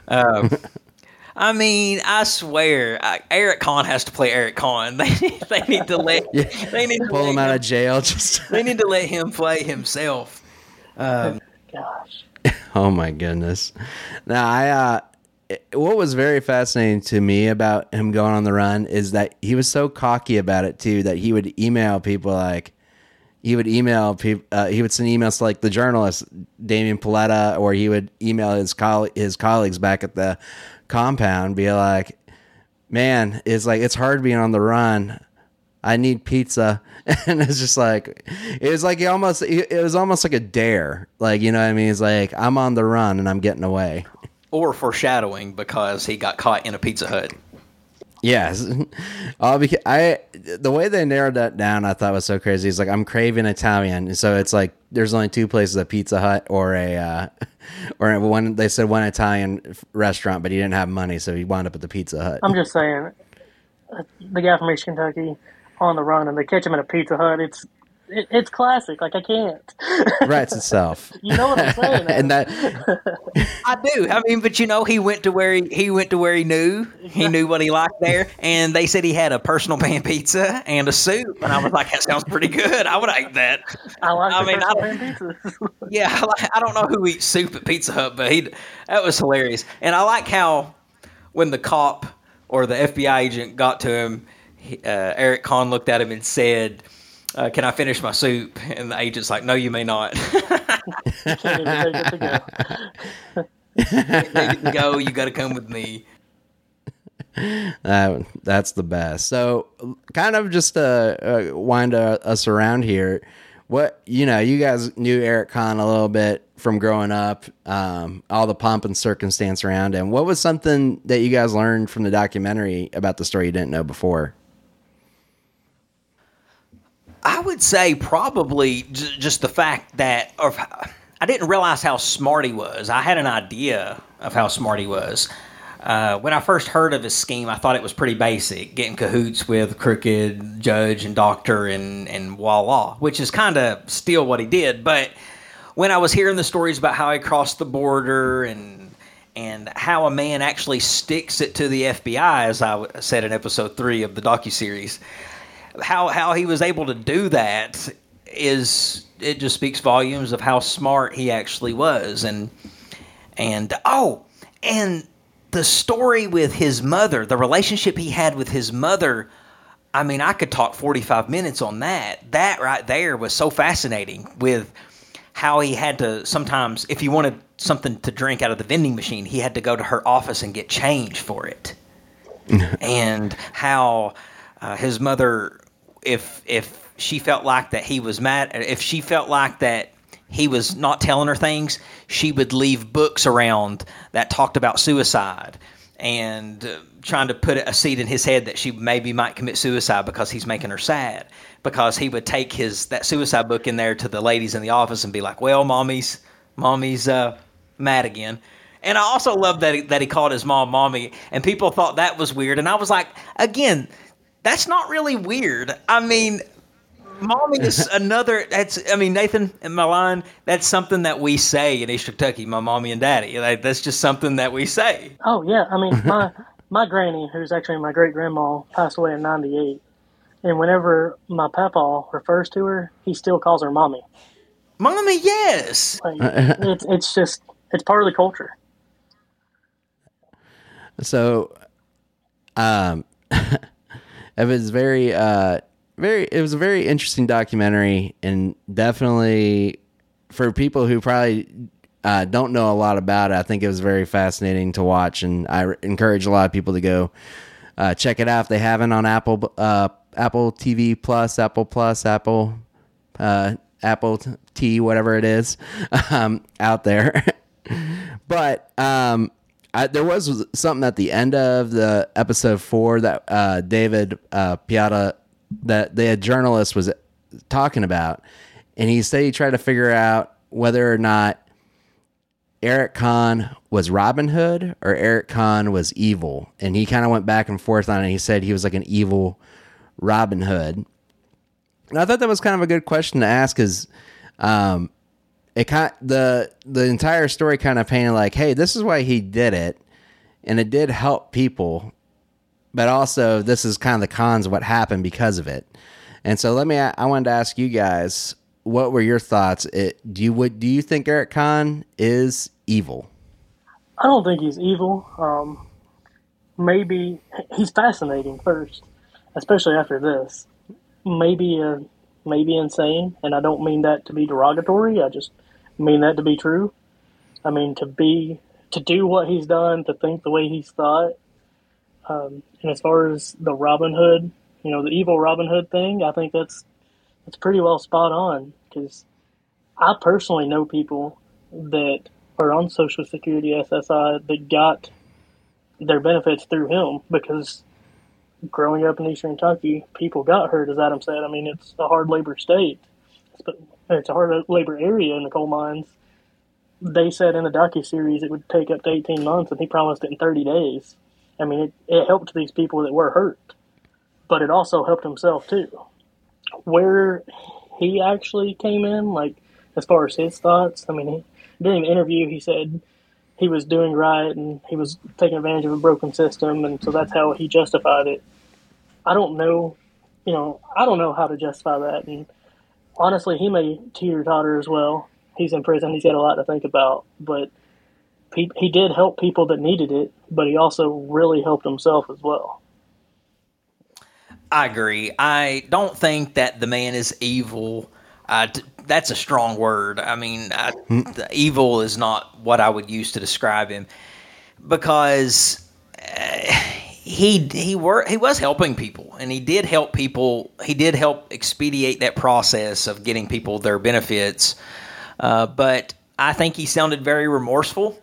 Um, I mean, I swear, uh, Eric Conn has to play Eric Conn. They they need to let yeah. they need to pull him out him, of jail. Just they need to let him play himself. Um, Gosh. Oh my goodness! Now I uh, what was very fascinating to me about him going on the run is that he was so cocky about it too that he would email people like he would email people uh, he would send emails to like the journalist Damian Paletta or he would email his coll- his colleagues back at the compound be like man it's like it's hard being on the run. I need pizza. And it's just like it was like he almost it was almost like a dare. Like you know what I mean? It's like I'm on the run and I'm getting away. Or foreshadowing because he got caught in a Pizza Hut. Yes, uh, because I the way they narrowed that down, I thought was so crazy. It's like I'm craving Italian, and so it's like there's only two places: a Pizza Hut or a uh, or one. They said one Italian restaurant, but he didn't have money, so he wound up at the Pizza Hut. I'm just saying, uh, the guy from East Kentucky on the run, and they catch him in a Pizza Hut. It's it, it's classic. Like I can't. Writes itself. you know what I'm saying? and that I do. I mean, but you know, he went to where he, he went to where he knew he knew what he liked there, and they said he had a personal pan pizza and a soup, and I was like, that sounds pretty good. I would eat that. I like. I the mean, I personal pan pizzas. Yeah, I, like, I don't know who eats soup at Pizza Hut, but he that was hilarious. And I like how when the cop or the FBI agent got to him, he, uh, Eric Conn looked at him and said, uh, "Can I finish my soup?" And the agent's like, "No, you may not. To go. You got to come with me." Uh, that's the best. So, kind of just to uh, wind uh, us around here, what you know, you guys knew Eric Conn a little bit from growing up, um, all the pomp and circumstance around him. What was something that you guys learned from the documentary about the story you didn't know before? I would say probably j- just the fact that, or I didn't realize how smart he was. I had an idea of how smart he was. Uh, when I first heard of his scheme, I thought it was pretty basic, getting cahoots with crooked judge and doctor and and voila, which is kind of still what he did. But when I was hearing the stories about how he crossed the border and and how a man actually sticks it to the FBI, as I said in episode three of the docu series, how how he was able to do that is it just speaks volumes of how smart he actually was. And and oh and the story with his mother the relationship he had with his mother i mean i could talk 45 minutes on that. That right there was so fascinating with how he had to sometimes if he wanted something to drink out of the vending machine he had to go to her office and get change for it. And how uh, his mother, if if she felt like that he was mad, if she felt like that he was not telling her things, she would leave books around that talked about suicide and uh, trying to put a seed in his head that she maybe might commit suicide because he's making her sad. Because he would take his that suicide book in there to the ladies in the office and be like, "Well, mommy's mommy's uh, mad again." And I also love that he, that he called his mom mommy, and people thought that was weird. And I was like, again, that's not really weird. I mean, mommy is another. That's I mean, Nathan and my line. That's something that we say in East Kentucky. My mommy and daddy. Like, that's just something that we say. Oh yeah, I mean my my granny, who's actually my great grandma, passed away in '98, and whenever my papa refers to her, he still calls her mommy. Mommy, yes. Like, it's it's just it's part of the culture. So, um, it was very, uh, very, it was a very interesting documentary, and definitely for people who probably uh, don't know a lot about it, I think it was very fascinating to watch, and I encourage a lot of people to go uh, check it out if they haven't on Apple, uh, Apple TV Plus, Apple Plus, Apple, uh, Apple T, whatever it is, um, out there. but um, I, there was something at the end of the episode four that uh, David uh, Piata, that the journalist was talking about, and he said he tried to figure out whether or not Eric Conn was Robin Hood or Eric Conn was evil, and he kind of went back and forth on it. He said he was like an evil Robin Hood. And I thought that was kind of a good question to ask, because um, it kind the the entire story kind of painted like, hey, this is why he did it, and it did help people, but also this is kind of the cons of what happened because of it. And so let me, I wanted to ask you guys, what were your thoughts? It, do you would do you think Eric Conn is evil? I don't think he's evil. Um, maybe he's fascinating first, especially after this. Maybe uh, maybe insane, and I don't mean that to be derogatory. I just mean that to be true. I mean to be to do what he's done, to think the way he's thought. Um, and as far as the Robin Hood, you know, the evil Robin Hood thing, I think that's that's pretty well spot on because I personally know people that are on Social Security SSI that got their benefits through him because growing up in Eastern Kentucky, people got hurt, as Adam said. I mean, it's a hard labor state, it's a hard labor area in the coal mines. They said in the docu series it would take up to 18 months, and he promised it in 30 days. I mean, it, it helped these people that were hurt, but it also helped himself too. Where he actually came in, like as far as his thoughts, I mean, he, during the interview, he said he was doing right and he was taking advantage of a broken system, and so that's how he justified it. I don't know, you know, I don't know how to justify that, and honestly, he may teeter totter as well. He's in prison; he's got a lot to think about, but he he did help people that needed it, but he also really helped himself as well. I agree. I don't think that the man is evil. Uh, t- that's a strong word. I mean, I, evil is not what I would use to describe him because uh, he he were he was helping people and he did help people. He did help expedite that process of getting people their benefits. Uh, but I think he sounded very remorseful.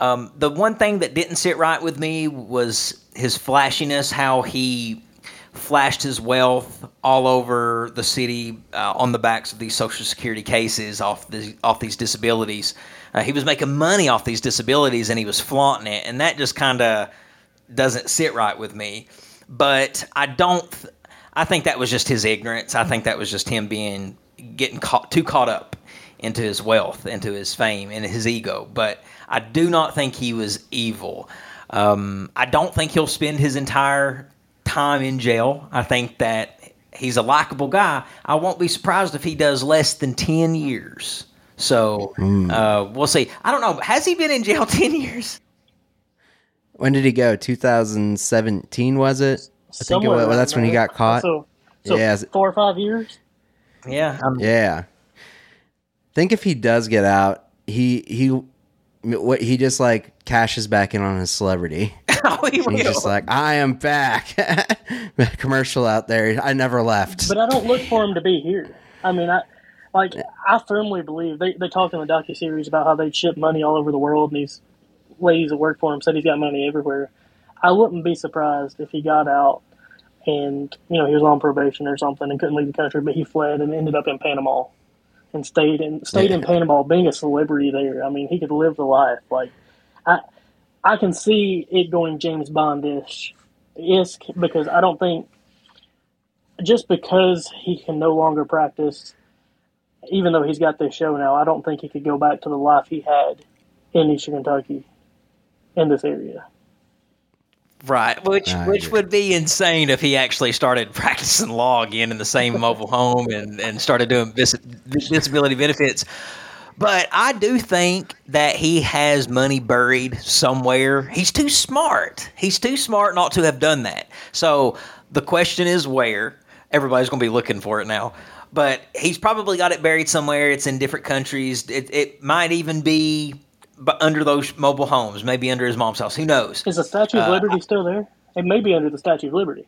Um, the one thing that didn't sit right with me was his flashiness, how he flashed his wealth all over the city uh, on the backs of these social security cases off the, off these disabilities. Uh, he was making money off these disabilities and he was flaunting it, and that just kind of doesn't sit right with me. But I don't. Th- I think that was just his ignorance. I think that was just him being getting caught too caught up into his wealth, into his fame, and his ego. But I do not think he was evil. Um, I don't think he'll spend his entire time in jail. I think that he's a likable guy. I won't be surprised if he does less than 10 years. So mm. uh, we'll see. I don't know. Has he been in jail 10 years? When did he go? 2017, was it? I think it was, well, that's when he got caught. So, so yeah. four or five years? Yeah. I'm, yeah. Think if he does get out, he he what he just like cashes back in on his celebrity. oh, he He's just like, I am back. Commercial out there. I never left. But I don't look for him to be here. I mean, I like I firmly believe they they talked in the docu series about how they ship money all over the world, and these ladies that work for him said he's got money everywhere. I wouldn't be surprised if he got out and you know he was on probation or something and couldn't leave the country, but he fled and ended up in Panama and stayed in stayed yeah. in Panama, being a celebrity there. I mean, he could live the life. Like, I I can see it going James Bondish isk because I don't think just because he can no longer practice, even though he's got this show now, I don't think he could go back to the life he had in Eastern Kentucky in this area. Right, which which would be insane if he actually started practicing law again in the same mobile home and, and started doing disability benefits. But I do think that he has money buried somewhere. He's too smart. He's too smart not to have done that. So the question is where. Everybody's going to be looking for it now. But he's probably got it buried somewhere. It's in different countries. It, it might even be but under those mobile homes, maybe under his mom's house. Who knows? Is the Statue of uh, Liberty still there? It may be under the Statue of Liberty.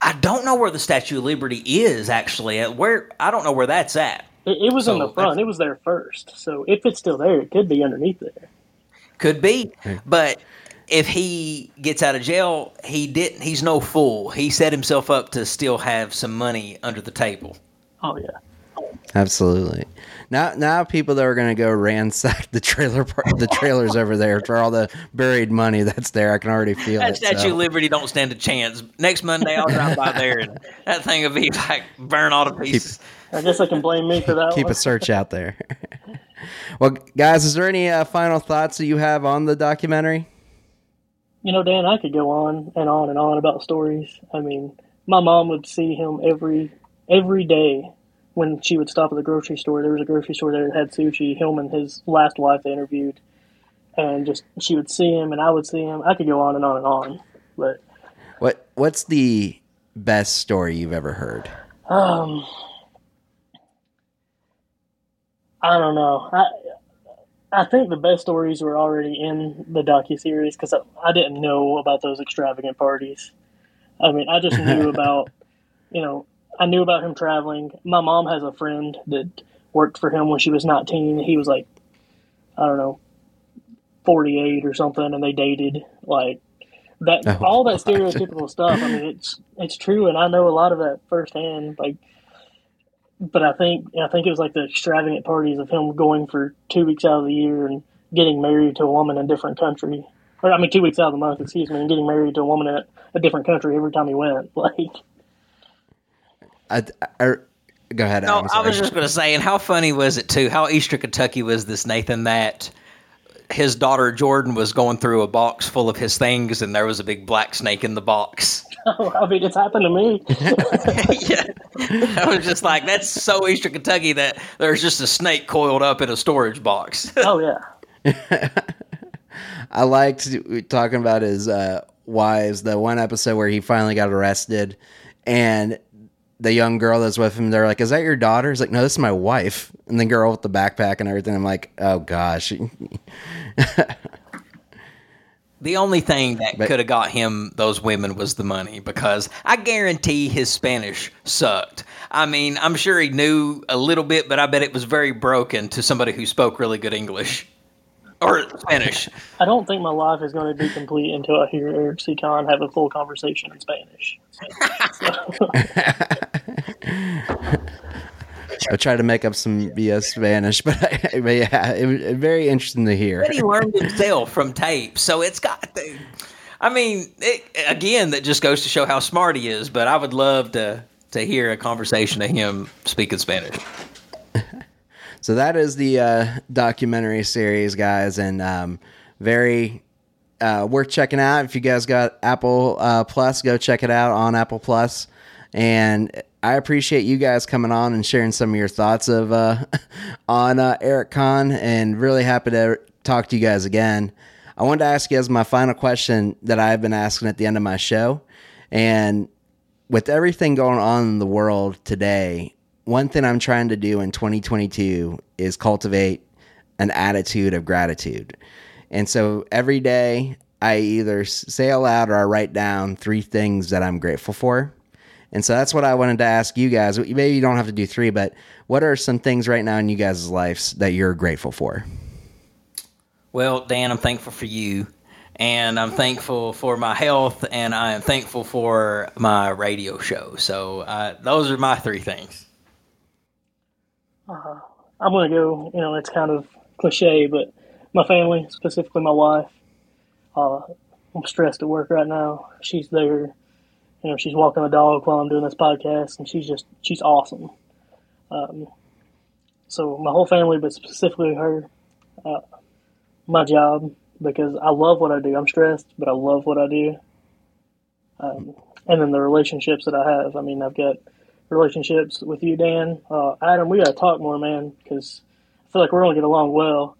I don't know where the Statue of Liberty is actually. Where I don't know where that's at. It, it was so in the front. It was there first. So if it's still there, it could be underneath there. Could be, but if he gets out of jail, he didn't. He's no fool. He set himself up to still have some money under the table. Oh yeah. Absolutely. Now, now people that are going to go ransack the trailer, park, the trailers over there for all the buried money that's there. I can already feel that it. Statue so. of Liberty don't stand a chance. Next Monday, I'll drive by there, and that thing will be like burn all to pieces. Keep, I guess I can blame me for that. Keep one. a search out there. well, guys, is there any uh, final thoughts that you have on the documentary? You know, Dan, I could go on and on and on about stories. I mean, my mom would see him every every day when she would stop at the grocery store, there was a grocery store there that had sushi. Hillman, his last wife they interviewed and just she would see him and I would see him. I could go on and on and on, but What What's the best story you've ever heard? um, I don't know. I I think the best stories were already in the docu series because I, I didn't know about those extravagant parties. I mean, I just knew about you know I knew about him traveling. My mom has a friend that worked for him when she was 19. He was like, I don't know, 48 or something, and they dated. Like that, Oh, all that what? stereotypical stuff. I mean, it's it's true, and I know a lot of that firsthand. Like, but I think I think it was like the extravagant parties of him going for two weeks out of the year and getting married to a woman in a different country. Or I mean, two weeks out of the month, excuse me, and getting married to a woman in a, a different country every time he went. Like, I, I, go ahead. No, Adam, I was just going to say, and how funny was it too? How Eastern Kentucky was this, Nathan? That his daughter Jordan was going through a box full of his things, and there was a big black snake in the box. I mean, it's happened to me. yeah, I was just like, that's so Eastern Kentucky that there's just a snake coiled up in a storage box. oh yeah. I liked talking about his uh, wives. The one episode where he finally got arrested, and the young girl that's with him, they're like, "Is that your daughter?" He's like, "No, this is my wife." And the girl with the backpack and everything. I'm like, "Oh gosh." The only thing that could have got him those women was the money because I guarantee his Spanish sucked. I mean, I'm sure he knew a little bit, but I bet it was very broken to somebody who spoke really good English or Spanish. I don't think my life is going to be complete until I hear Eric C. Conn have a full conversation in Spanish. So, I tried to make up some BS Spanish, but, I, but yeah, it was very interesting to hear. But he learned himself from tape, so it's got. The, I mean, it, again, that just goes to show how smart he is. But I would love to to hear a conversation of him speaking Spanish. So that is the uh, documentary series, guys, and um, very uh, worth checking out. If you guys got Apple uh, Plus, go check it out on Apple Plus. And I appreciate you guys coming on and sharing some of your thoughts of uh, on uh, Eric Conn, and really happy to talk to you guys again. I wanted to ask you as my final question that I've been asking at the end of my show, and with everything going on in the world today, one thing I'm trying to do in 2022 is cultivate an attitude of gratitude. And so every day I either say aloud or I write down three things that I'm grateful for. And so that's what I wanted to ask you guys. Maybe you don't have to do three, but what are some things right now in you guys' lives that you're grateful for? Well, Dan, I'm thankful for you, and I'm thankful for my health, and I am thankful for my radio show. So uh, those are my three things. I'm going to go, you know, it's kind of cliche, but my family, specifically my wife, uh, I'm stressed at work right now. She's there, you know, she's walking the dog while I'm doing this podcast, and she's just, she's awesome. Um, so my whole family, but specifically her, uh, my job, because I love what I do. I'm stressed, but I love what I do. Um, and then the relationships that I have. I mean, I've got relationships with you, Dan. Uh, Adam, we got to talk more, man, because I feel like we're to get along well.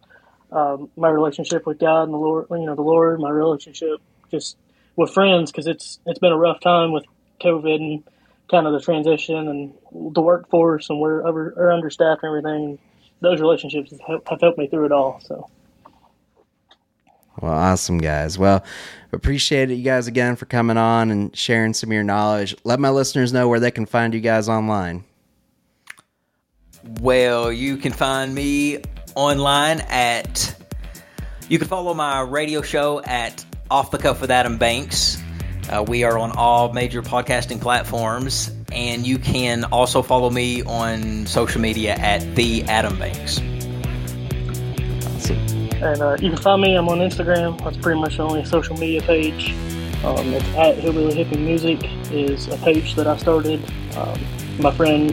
Um, my relationship with God and the Lord, you know, the Lord, my relationship just with friends, because it's it's been a rough time with COVID and kind of the transition and the workforce, and we're over, are understaffed and everything. Those relationships have helped me through it all. So. Well, awesome, guys. Well, appreciate it, you guys, again for coming on and sharing some of your knowledge. Let my listeners know where they can find you guys online. Well, you can find me online at. You can follow my radio show at Off the Cuff with Adam Banks. Uh, we are on all major podcasting platforms, and you can also follow me on social media at the Adam Banks. And uh, you can find me. I'm on Instagram. That's pretty much the only social media page. Um, it's at Hillbilly Hippie Music is a page that I started. Um, my friend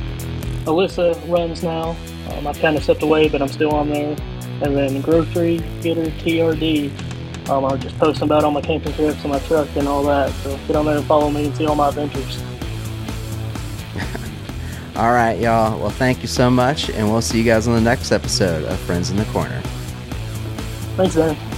Alyssa runs now. Um, I've kind of stepped away, but I'm still on there. And then Grocery Getter TRD. Um, I'm just posting about all my camping trips and my truck and all that. So get on there and follow me and see all my adventures. All right, y'all. Well, thank you so much, and we'll see you guys on the next episode of Friends in the Corner. Thanks, Dan.